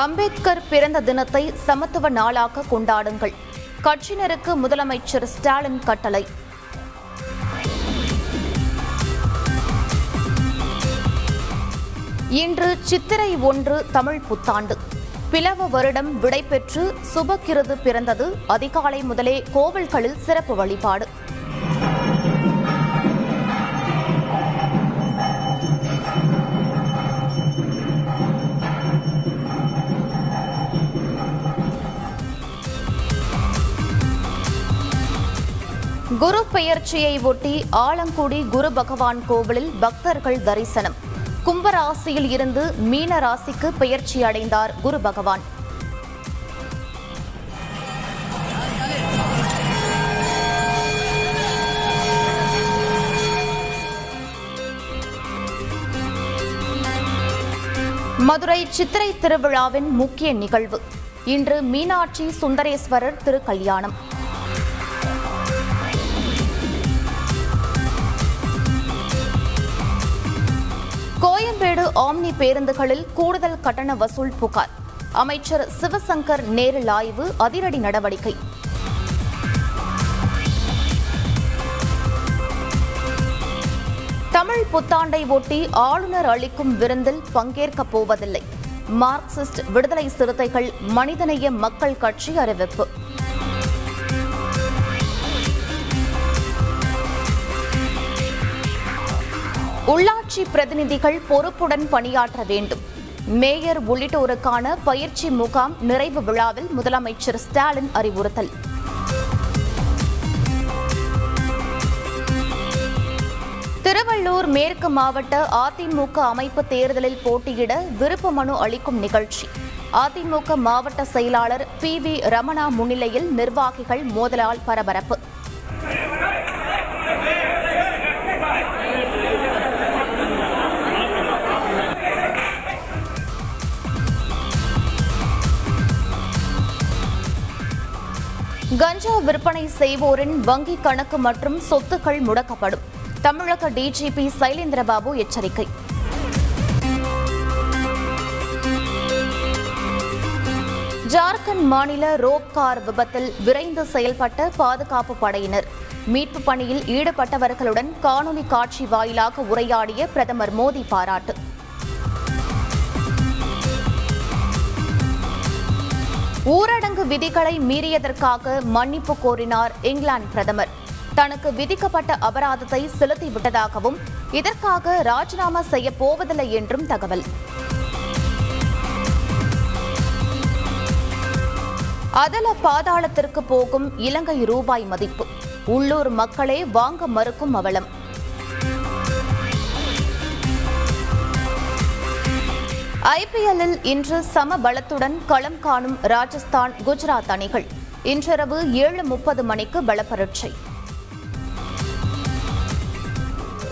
அம்பேத்கர் பிறந்த தினத்தை சமத்துவ நாளாக கொண்டாடுங்கள். கட்சியினருக்கு முதலமைச்சர் ஸ்டாலின் கட்டளை. இன்று சித்திரை ஒன்று தமிழ் புத்தாண்டு. பிளவ வருடம் விடைபெற்று சுபக்கிருது பிறந்தது. அதிகாலை முதலே கோவில்களில் சிறப்பு வழிபாடு. குரு பெயர்ச்சியை ஒட்டி ஆலங்குடி குரு பகவான் கோவிலில் பக்தர்கள் தரிசனம். கும்பராசியில் இருந்து மீன ராசிக்கு பெயர்ச்சி அடைந்தார் குரு பகவான். மதுரை சித்திரை திருவிழாவின் முக்கிய நிகழ்வு. இன்று மீனாட்சி சுந்தரேஸ்வரர் திருக்கல்யாணம். ஆம்னி பேருந்துகளில் கூடுதல் கட்டண வசூல் புகார். அமைச்சர் சிவசங்கர் நேரில் ஆய்வு அதிரடி நடவடிக்கை. தமிழ் புத்தாண்டை ஒட்டி ஆளுநர் அளிக்கும் விருந்தில் பங்கேற்கப் போவதில்லை. மார்க்சிஸ்ட் விடுதலை சிறுத்தைகள் மனிதநேய மக்கள் கட்சி அறிவிப்பு. உள்ளாட்சி பிரதிநிதிகள் பொறுப்புடன் பணியாற்ற வேண்டும். மேயர் உள்ளிட்டோருக்கான பயிற்சி முகாம் நிறைவு விழாவில் முதலமைச்சர் ஸ்டாலின் அறிவுறுத்தல். திருவள்ளூர் மேற்கு மாவட்ட அதிமுக அமைப்பு தேர்தலில் போட்டியிட விருப்ப மனு அளிக்கும் நிகழ்ச்சி. அதிமுக மாவட்ட செயலாளர் பி வி ரமணா முன்னிலையில் நிர்வாகிகள் மோதலால் பரபரப்பு. விற்பனை செய்வோரின் வங்கி கணக்கு மற்றும் சொத்துக்கள் முடக்கப்படும். தமிழக டிஜிபி சைலேந்திரபாபு எச்சரிக்கை. ஜார்க்கண்ட் மாநில ரோப் கார் விபத்தில் விரைந்து செயல்பட்ட பாதுகாப்பு படையினர். மீட்பு பணியில் ஈடுபட்டவர்களுடன் காணொலி காட்சி வாயிலாக உரையாடிய பிரதமர் மோடி பாராட்டு. ஊரடங்கு விதிகளை மீறியதற்காக மன்னிப்பு கோரினார் இங்கிலாந்து பிரதமர். தனக்கு விதிக்கப்பட்ட அபராதத்தை செலுத்திவிட்டதாகவும் இதற்காக ராஜினாமா செய்ய போவதில்லை என்றும் தகவல். அதல பாதாளத்திற்கு போகும் இலங்கை ரூபாய் மதிப்பு. உள்ளூர் மக்களே வாங்க மறுக்கும் அவலம். ஐபிஎல்லில் இன்று சம பலத்துடன் களம் காணும் ராஜஸ்தான் குஜராத் அணிகள். இன்றிரவு ஏழு முப்பது மணிக்கு பலப்பரட்சை.